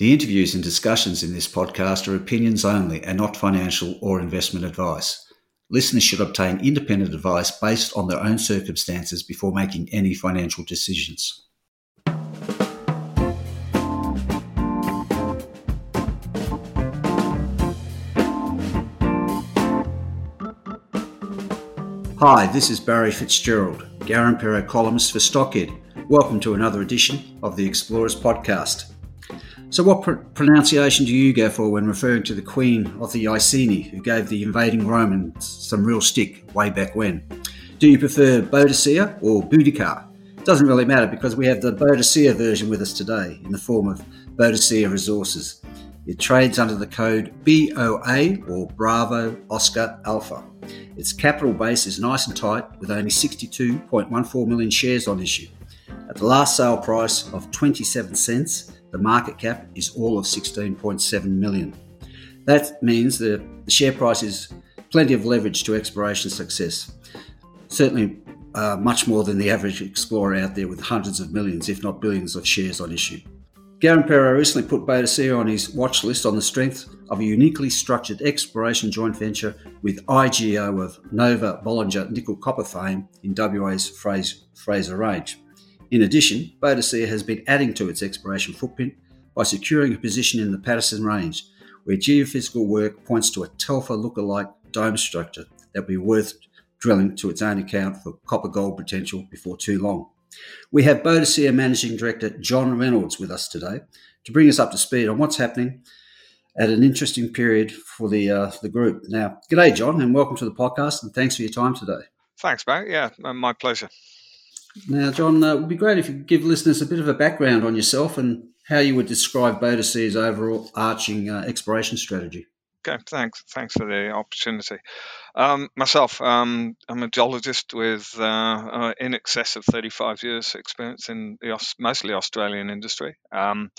The interviews and discussions in this podcast are opinions only and not financial or investment advice. Listeners should obtain independent advice based on their own circumstances before making any financial decisions. Hi, this is Barry Fitzgerald, Garimpeiro columnist for Stockhead. Welcome to another edition of the Explorers Podcast. So, what pr- pronunciation do you go for when referring to the Queen of the Iceni, who gave the invading Romans some real stick way back when? Do you prefer Boadicea or Boudica? Doesn't really matter because we have the Boadicea version with us today in the form of Boadicea Resources. It trades under the code BOA or Bravo Oscar Alpha. Its capital base is nice and tight with only 62.14 million shares on issue. At the last sale price of 27 cents, the market cap is all of 16.7 million. That means the, share price is plenty of leverage to exploration success. Certainly uh, much more than the average explorer out there with hundreds of millions, if not billions, of shares on issue. Garimpeiro recently put Boadicea on his watch list on the strength of a uniquely structured exploration joint venture with IGO of Nova Bollinger nickel copper fame in WA's Fraser Range. In addition, Boadicea has been adding to its exploration footprint by securing a position in the Patterson Range, where geophysical work points to a Telfer lookalike dome structure that will be worth drilling to its own account for copper gold potential before too long. We have Boadicea Managing Director Jon Reynolds with us today to bring us up to speed on what's happening at an interesting period for the uh, the group. Now, g'day, John, and welcome to the podcast, and thanks for your time today. Thanks, mate. Yeah, my pleasure. Now, Jon, uh, it would be great if you could give listeners a bit of a background on yourself and how you would describe Boadicea's overall arching uh, exploration strategy. Okay, thanks. Thanks for the opportunity. Um, myself, um, I'm a geologist with uh, uh, in excess of 35 years experience in the mostly Australian industry. Um,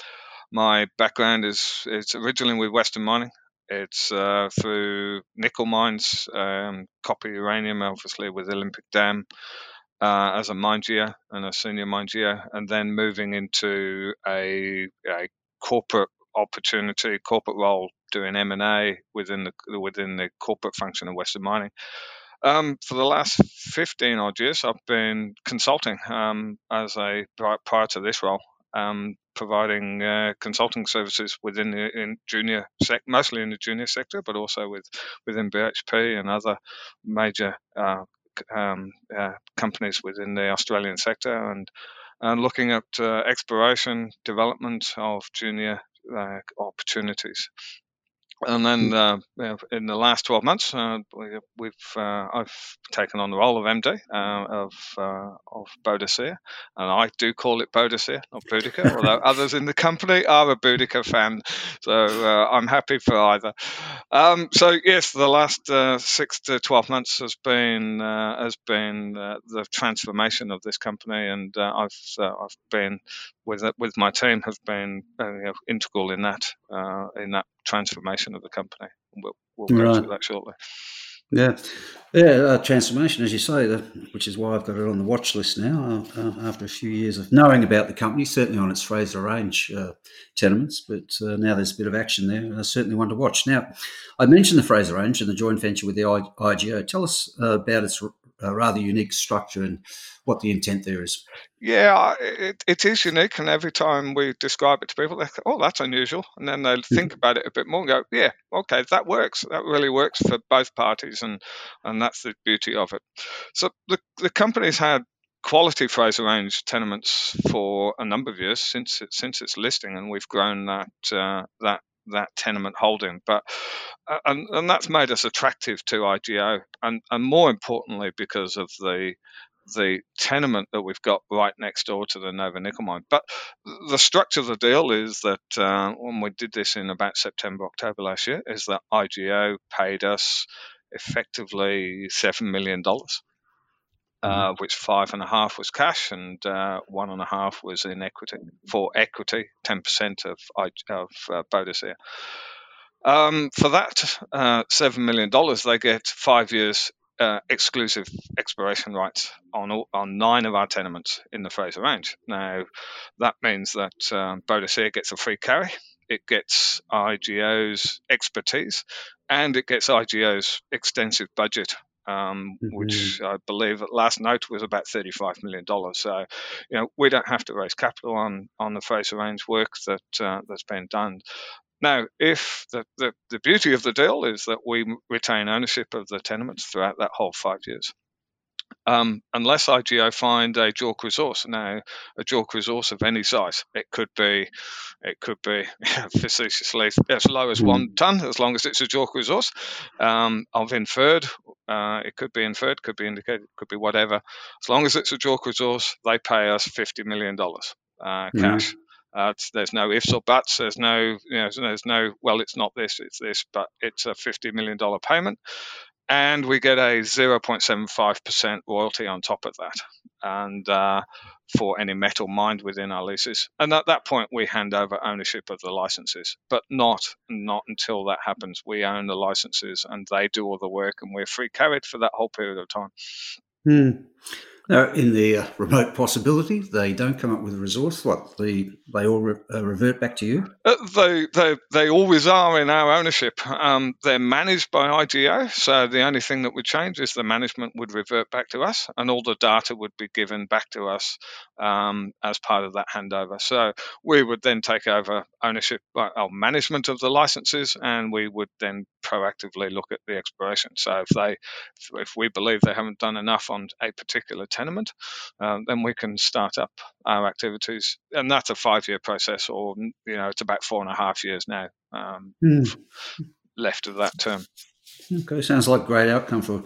my background is it's originally with Western Mining. It's uh, through nickel mines, um, copper, uranium, obviously with Olympic Dam, uh, as a mine and a senior mine and then moving into a, a corporate opportunity, corporate role, doing M and A within the within the corporate function of Western Mining. Um, for the last 15 odd years, I've been consulting um, as a prior to this role, um, providing uh, consulting services within the in junior sec, mostly in the junior sector, but also with within BHP and other major uh, um, uh, companies within the Australian sector and and looking at uh, exploration development of junior uh, opportunities. And then mm. uh, in the last 12 months, uh, we, have uh, I've taken on the role of MD uh, of uh, of Boadicea, and I do call it Boadicea, not Boudica, although others in the company are a Boudica fan, so uh, I'm happy for either. Um, so yes, the last six to 12 months has been has been the transformation of this company, and I've I've been with with my team have been integral in that in that transformation of the company. We'll, we'll go right. through that shortly. Yeah, yeah, uh, transformation, as you say, which is why I've got it on the watch list now. Uh, uh, after a few years of knowing about the company, certainly on its Fraser Range uh, tenements, but uh, now there's a bit of action there. I certainly one to watch. Now, I mentioned the Fraser Range and the joint venture with the IGO. Tell us uh, about its rather unique structure and what the intent there is. Yeah, it, it is unique, and every time we describe it to people, they go, "Oh, that's unusual," and then they mm-hmm. think about it a bit more and go, "Yeah, okay, that works. That really works for both parties," and and that's the beauty of it. So the the company's had quality Fraser Range tenements for a number of years since it, since its listing, and we've grown that uh, that that tenement holding. But uh, and and that's made us attractive to IGO, and and more importantly because of the the tenement that we've got right next door to the Nova nickel mine. But the structure of the deal is that uh, when we did this in about September, October last year, is that IGO paid us effectively seven million dollars. Uh, mm-hmm. which five and a half was cash and uh, one and a half was in equity for equity, ten percent of of uh. Um, for that uh, seven million dollars, they get five years uh, exclusive exploration rights on all, on nine of our tenements in the Fraser Range. Now, that means that um, Boadicea gets a free carry it gets IGO's expertise and it gets IGO's extensive budget um, mm-hmm. which I believe at last note was about $35 million. So, you know, we don't have to raise capital on, on the Fraser Range work that uh, that's been done. Now, if the, the, the beauty of the deal is that we retain ownership of the tenements throughout that whole five years um, unless IGO find a JORC resource. Now, a JORC resource of any size, it could be, it could be facetiously as low as one ton, as long as it's a JORC resource um, of inferred. Uh, it could be inferred, could be indicated, could be whatever. As long as it's a JORC resource, they pay us fifty million dollars uh, hmm. cash. Mm. Uh, there's no ifs or buts. There's no, you know, there's no. Well, it's not this. It's this, but it's a fifty million dollar payment and we get a 0.75% royalty on top of that and uh, for any metal mined within our leases. And at that point we hand over ownership of the licenses but not not until that happens. We own the licenses and they do all the work and we're free carried for that whole period of time. Hmm. Now, in the uh, remote possibility, they don't come up with a resource. What the they all re- uh, revert back to you? Uh, they, they they always are in our ownership. Um, they're managed by IGO, so the only thing that would change is the management would revert back to us, and all the data would be given back to us um, as part of that handover. So we would then take over ownership or management of the licenses, and we would then proactively look at the exploration. So if they if we believe they haven't done enough on a particular tenement, um, then we can start up our activities, and that's a five-year process, or you know, it's about four and a half years now um, mm. left of that term. Okay, sounds like a great outcome for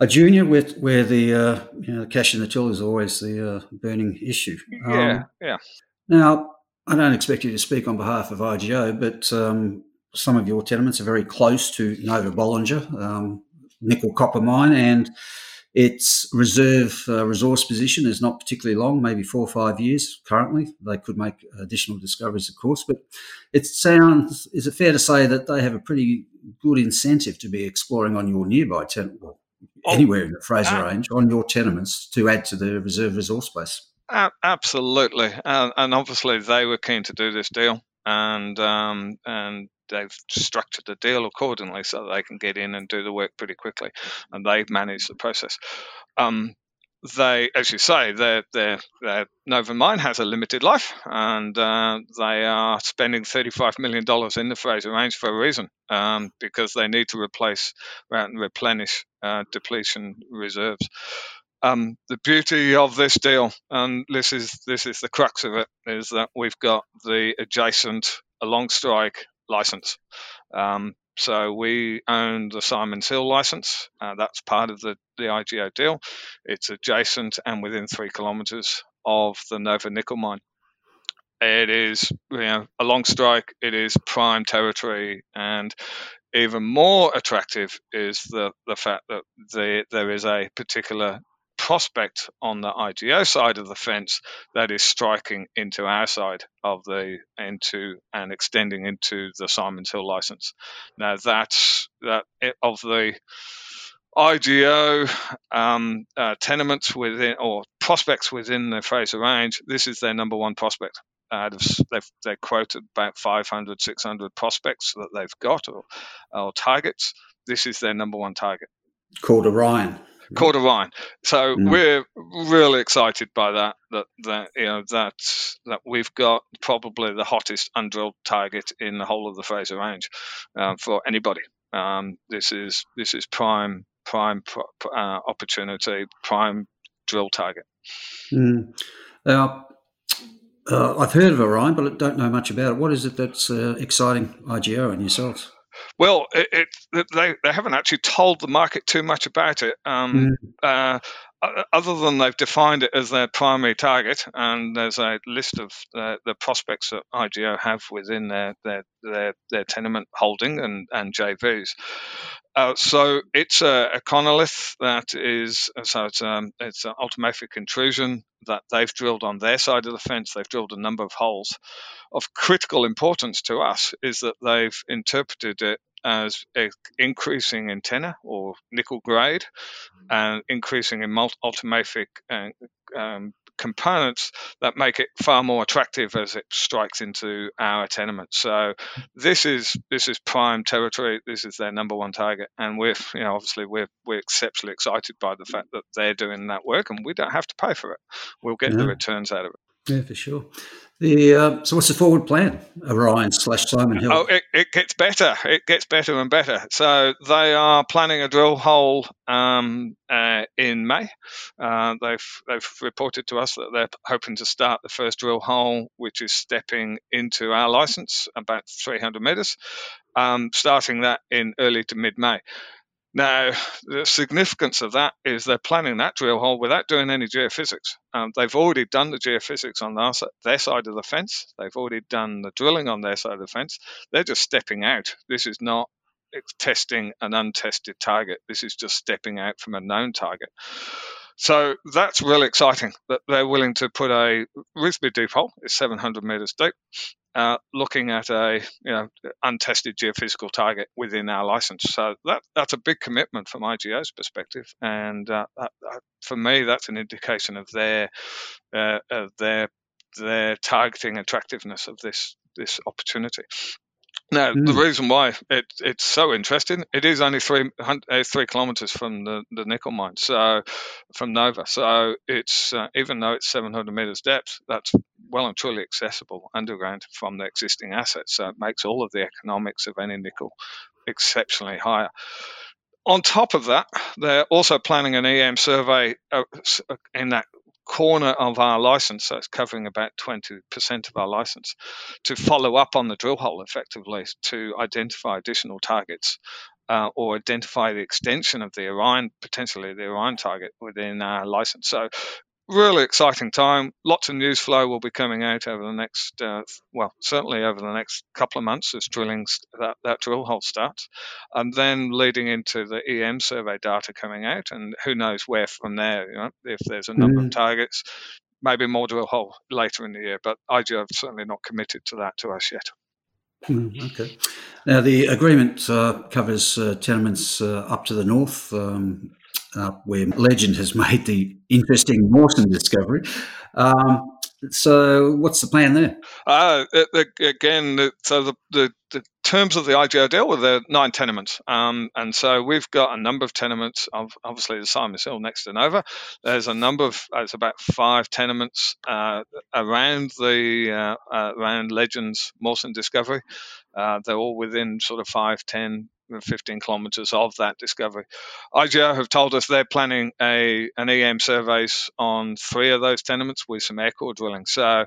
a junior, with where the uh, you know the cash in the till is always the uh, burning issue. Yeah, um, yeah. Now, I don't expect you to speak on behalf of IGO, but um, some of your tenements are very close to Nova Bollinger, um, nickel copper mine, and its reserve uh, resource position is not particularly long, maybe four or five years currently. They could make additional discoveries, of course, but it sounds, is it fair to say that they have a pretty good incentive to be exploring on your nearby tenement, well, oh, anywhere in the Fraser uh, Range, on your tenements to add to the reserve resource base? Uh, absolutely. and obviously, they were keen to do this deal. And um, and they've structured the deal accordingly so they can get in and do the work pretty quickly, and they manage the process. Um, they, as you say, their, their, Nova Mine has a limited life, and uh, they are spending $35 million in the Fraser Range for a reason, um, because they need to replace and replenish uh, depletion reserves. Um, the beauty of this deal, and this is this is the crux of it, is that we've got the adjacent along strike license. Um, so we own the Symons Hill license. Uh, that's part of the, the IGO deal. It's adjacent and within three kilometres of the Nova Nickel mine. It is you know, a long strike. It is prime territory, and even more attractive is the the fact that the, there is a particular prospect on the IGO side of the fence that is striking into our side of the into and extending into the Symons Hill license. Now that's that of the IGO um, uh, tenements within or prospects within the Fraser Range. This is their number one prospect. They've, they've quoted about 500, 600 prospects that they've got or, or targets. This is their number one target. Called Orion called Orion. So mm. we're really excited by that. That that you know that that we've got probably the hottest undrilled target in the whole of the Fraser Range um, for anybody. Um, this is this is prime prime uh, opportunity, prime drill target. Mm. Now, uh, I've heard of Orion, but I don't know much about it. What is it that's uh, exciting IGO and yourselves? Well, it, it, they they haven't actually told the market too much about it. Um, mm. uh, other than they've defined it as their primary target, and there's a list of uh, the prospects that IGO have within their their their, their tenement holding and, and JVs. Uh, so it's a, a chonolith that is so it's um, it's an ultramafic intrusion that they've drilled on their side of the fence. They've drilled a number of holes. Of critical importance to us is that they've interpreted it as increasing in tenor or nickel grade and increasing in ultramafic uh, um, components that make it far more attractive as it strikes into our tenement. So this is this is prime territory. This is their number one target, and we're you know obviously we're we're exceptionally excited by the fact that they're doing that work, and we don't have to pay for it. We'll get yeah. the returns out of it. Yeah, for sure. The uh, so what's the forward plan? Orion slash Simon Hill. Oh, it, it, gets better. It gets better and better. So they are planning a drill hole um, uh, in May. Uh, they've they've reported to us that they're hoping to start the first drill hole, which is stepping into our license about 300 meters, um, starting that in early to mid May. Now, the significance of that is they're planning that drill hole without doing any geophysics. Um, they've already done the geophysics on their, their side of the fence. They've already done the drilling on their side of the fence. They're just stepping out. This is not testing an untested target. This is just stepping out from a known target. So that's really exciting that they're willing to put a reasonably deep hole, it's 700 meters deep, uh, looking at a you know untested geophysical target within our license. So that that's a big commitment from IGO's perspective, and uh, for me, that's an indication of their uh, of their their targeting attractiveness of this this opportunity. Now, mm. the reason why it, it's so interesting, it is only three uh, three kilometers from the, the nickel mine, so from Nova. So it's uh, even though it's 700 meters depth, that's well and truly accessible underground from the existing assets. So it makes all of the economics of any nickel exceptionally higher. On top of that, they're also planning an EM survey uh, uh, in that corner of our license, so it's covering about 20% of our license, to follow up on the drill hole effectively to identify additional targets uh, or identify the extension of the Orion, potentially the Orion target within our license. So really exciting time. Lots of news flow will be coming out over the next, uh, well, certainly over the next couple of months as drilling that, that drill hole starts, and then leading into the EM survey data coming out, and who knows where from there. You know, if there's a number mm. of targets, maybe more drill hole later in the year. But IGO have certainly not committed to that to us yet. Mm, okay. Now the agreement uh, covers uh, tenements uh, up to the north. Um, uh, where legend has made the interesting Mawson discovery. Um, so, what's the plan there? Uh, again, so the, the, the, terms of the IGO deal were the nine tenements, um, and so we've got a number of tenements. Of obviously, the Symons Hill next to Nova. There's a number of there's about five tenements uh, around the uh, uh around Legends Mawson discovery. Uh, they're all within sort of five, 10, 15 kilometres of that discovery. IGO have told us they're planning a an EM surveys on three of those tenements with some air core drilling. So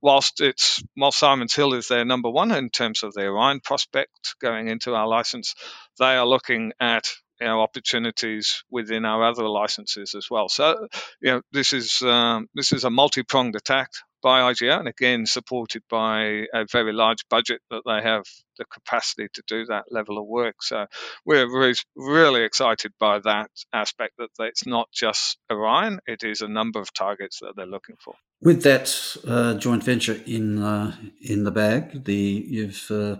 whilst it's whilst Symons Hill is their number one in terms of their Orion prospect going into our license, they are looking at you know opportunities within our other licenses as well. So you know this is um, this is a multi pronged attack by IGO, and again supported by a very large budget that they have the capacity to do that level of work. So we're really, really excited by that aspect that it's not just Orion; it is a number of targets that they're looking for. With that uh, joint venture in uh, in the bag, the you've uh,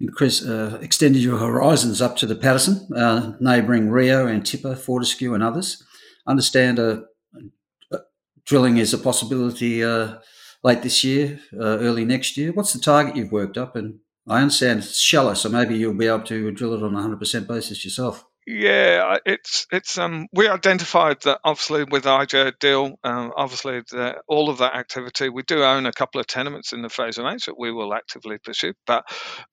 increased, uh, extended your horizons up to the Patterson, uh, neighbouring Rio, Antipa, Fortescue, and others. Understand a drilling is a possibility uh, late this year, uh, early next year. What's the target you've worked up? And I understand it's shallow, so maybe you'll be able to drill it on a 100% basis yourself. Yeah, it's it's um we identified that obviously with the IGO deal, um, obviously the, all of that activity. We do own a couple of tenements in the Fraser Range that we will actively pursue. But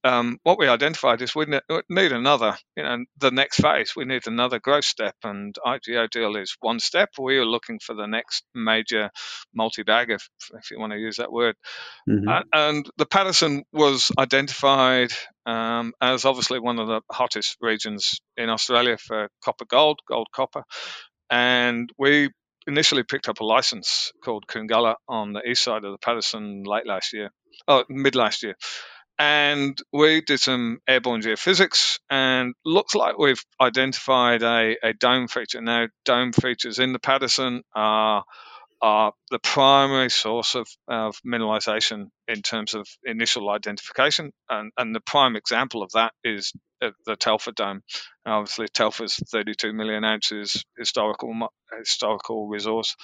um, what we identified is we need another, you know, the next phase. We need another growth step, and IGO deal is one step. We are looking for the next major multi-bag, if if you want to use that word. Mm-hmm. Uh, and the Patterson was identified um, as obviously one of the hottest regions in Australia for copper gold, gold copper. And we initially picked up a license called Koongulla on the east side of the Patterson late last year, oh, mid last year. And we did some airborne geophysics, and looks like we've identified a, a dome feature. Now, dome features in the Patterson are are the primary source of, of mineralization in terms of initial identification. And, and the prime example of that is uh, the Telfer Dome. obviously, Telfer's 32 million ounces historical historical resource.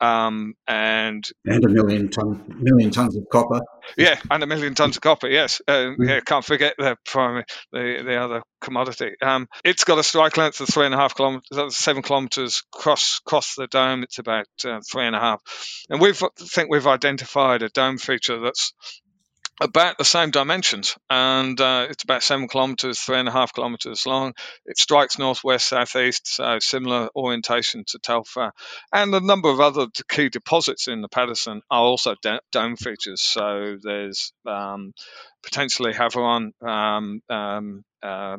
um, and and a million ton million tons of copper. Yeah, and a million tons of copper. Yes, uh, yeah, can't forget the primary the the other commodity. Um, it's got a strike length of three and a half kilometers, seven kilometers cross cross the dome. It's about uh, three and a half, and we think we've identified a dome feature that's about the same dimensions, and uh, it's about seven kilometers, three and a half kilometers long. It strikes northwest, southeast, so similar orientation to Telfer, and a number of other key deposits in the Paterson are also dome features. So there's um, potentially Havieron, um, um, uh,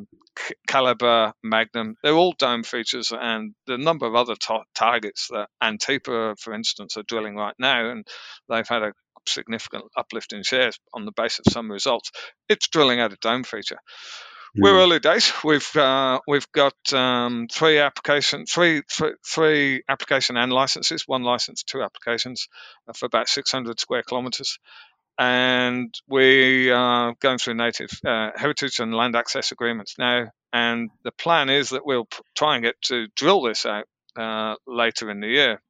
Calibre, Magnum. They're all dome features, and the number of other targets that Antipa, for instance, are drilling right now, and they've had a significant uplift in shares on the basis of some results. It's drilling out a dome feature. Mm. We're early days. We've uh, we've got um, three application, three, three, three application and licenses. One license, two applications uh, for about 600 square kilometres, and we are going through native uh, heritage and land access agreements now. And the plan is that we'll try and get to drill this out uh, later in the year.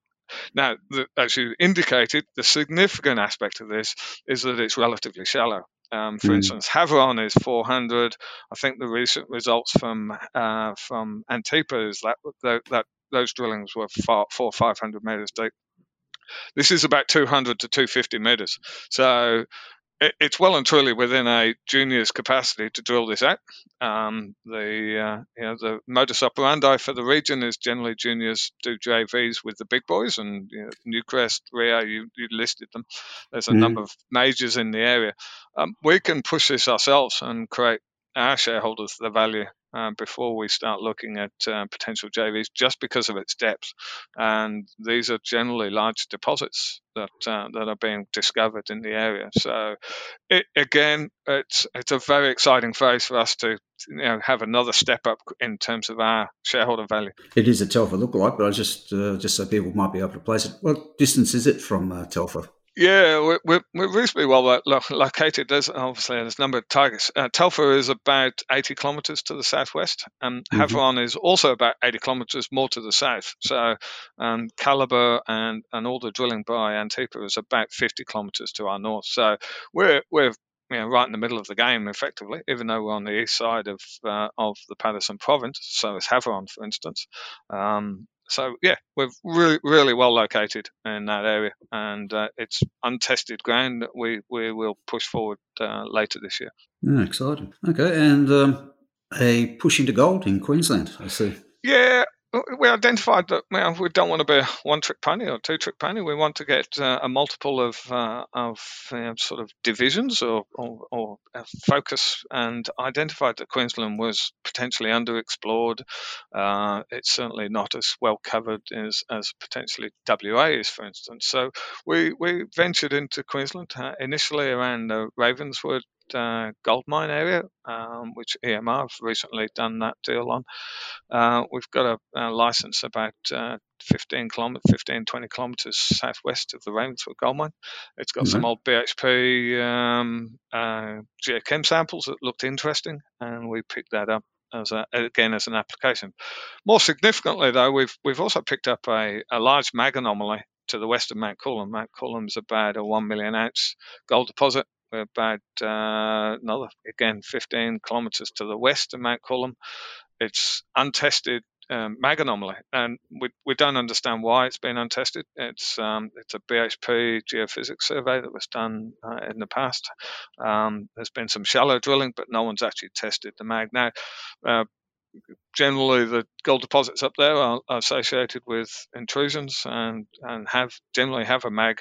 Now, the, as you indicated, the significant aspect of this is that it's relatively shallow. Um, for mm. instance, Havieron is 400. I think the recent results from uh, from Antipa is that, that, that those drillings were four or 500 meters deep. This is about 200 to 250 meters. So it's well and truly within a junior's capacity to drill this out. Um, the uh, you know the modus operandi for the region is generally juniors do JVs with the big boys, and you know, Newcrest, Rio, you, you listed them. There's a mm. number of majors in the area. Um, we can push this ourselves and create our shareholders the value uh, before we start looking at uh, potential JVs just because of its depth. And these are generally large deposits that uh, that are being discovered in the area. So, it, again, it's it's a very exciting phase for us to you know have another step up in terms of our shareholder value. It is a Telfer lookalike, but I just uh, just so people might be able to place it. What distance is it from uh, Telfer? Yeah, we're, we're, we're reasonably well located. There's obviously there's a number of targets. Uh, Telfer is about 80 kilometres to the southwest, and mm-hmm. Havieron is also about 80 kilometres more to the south. So, um, Calibre and and all the drilling by Antipa is about 50 kilometres to our north. So we're we're you know, right in the middle of the game, effectively, even though we're on the east side of uh, of the Paterson province. So is Havieron, for instance. Um, so yeah, we're really really well located in that area, and uh, it's untested ground that we we will push forward uh, later this year. Yeah, exciting. Okay, and um, a push into gold in Queensland. I see. Yeah, we identified that well, we don't want to be a one-trick pony or two-trick pony. We want to get uh, a multiple of uh, of know, sort of divisions or, or, or focus, and identified that Queensland was potentially underexplored. Uh, it's certainly not as well covered as, as potentially WA is, for instance. So we we ventured into Queensland uh, initially around the Ravenswood uh, gold mine area, um, which EMR have recently done that deal on. Uh, we've got a, a license about uh, 15 kilometers, 15, 20 kilometers southwest of the Ravenswood gold mine. It's got mm-hmm. some old BHP um, uh, geochem samples that looked interesting, and we picked that up as a, again as an application. More significantly, though, we've we've also picked up a, a large mag anomaly to the west of Mount Coolon. Mount Coolon is about a one million ounce gold deposit we're about uh, another, again, 15 kilometres to the west of Mount Coolon. It's untested um, mag anomaly, and we, we don't understand why it's been untested. It's um, it's a BHP geophysics survey that was done uh, in the past. Um, there's been some shallow drilling, but no one's actually tested the mag. Now, uh, generally, the gold deposits up there are, are, associated with intrusions and and have generally have a mag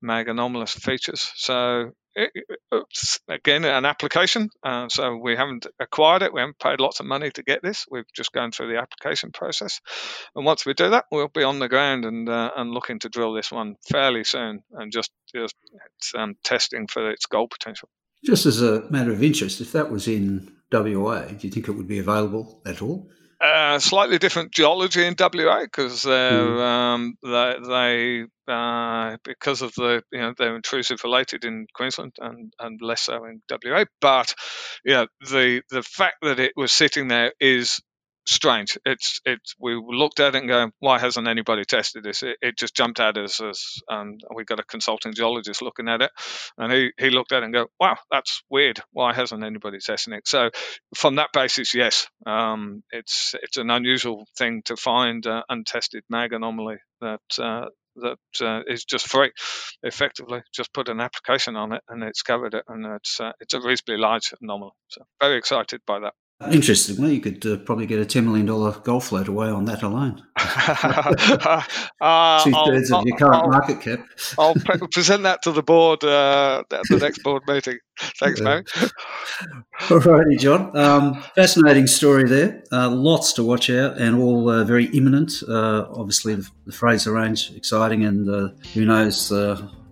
mag anomalous features. So it's again an application. Uh, so we haven't acquired it. We haven't paid lots of money to get this. We've just gone through the application process. And once we do that, we'll be on the ground and uh, and looking to drill this one fairly soon and just just um, testing for its gold potential. Just as a matter of interest, if that was in WA, do you think it would be available at all? Uh, slightly different geology in WA because mm. um, they, they uh, because of the you know they're intrusive related in Queensland and, and less so in WA. But yeah, the the fact that it was sitting there is strange. It's it's we looked at it and going, why hasn't anybody tested this? It, it just jumped at us as um, we got a consulting geologist looking at it, and he he looked at it and go, wow, that's weird. Why hasn't anybody testing it? So from that basis, yes, um, it's it's an unusual thing to find uh, untested mag anomaly that. Uh, that uh, is just free, effectively. Just put an application on it, and it's covered it, and it's uh, it's a reasonably large anomaly. So very excited by that. Interestingly, you could uh, probably get a $10 million golf float away on that alone. uh, Two thirds of your current I'll, market cap. I'll pre- present that to the board uh, at the next board meeting. Thanks, Barry. all righty, Jon. Um, fascinating story there. Uh, lots to watch out and all uh, very imminent. Uh, obviously, the, the, Fraser Range, exciting, and who knows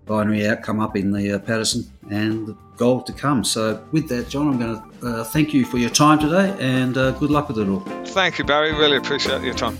binary outcome up in the uh, Paterson and gold to come. So, with that, Jon, I'm going to uh, thank you for your time today and uh, good luck with it all. Thank you, Barry. Really appreciate your time.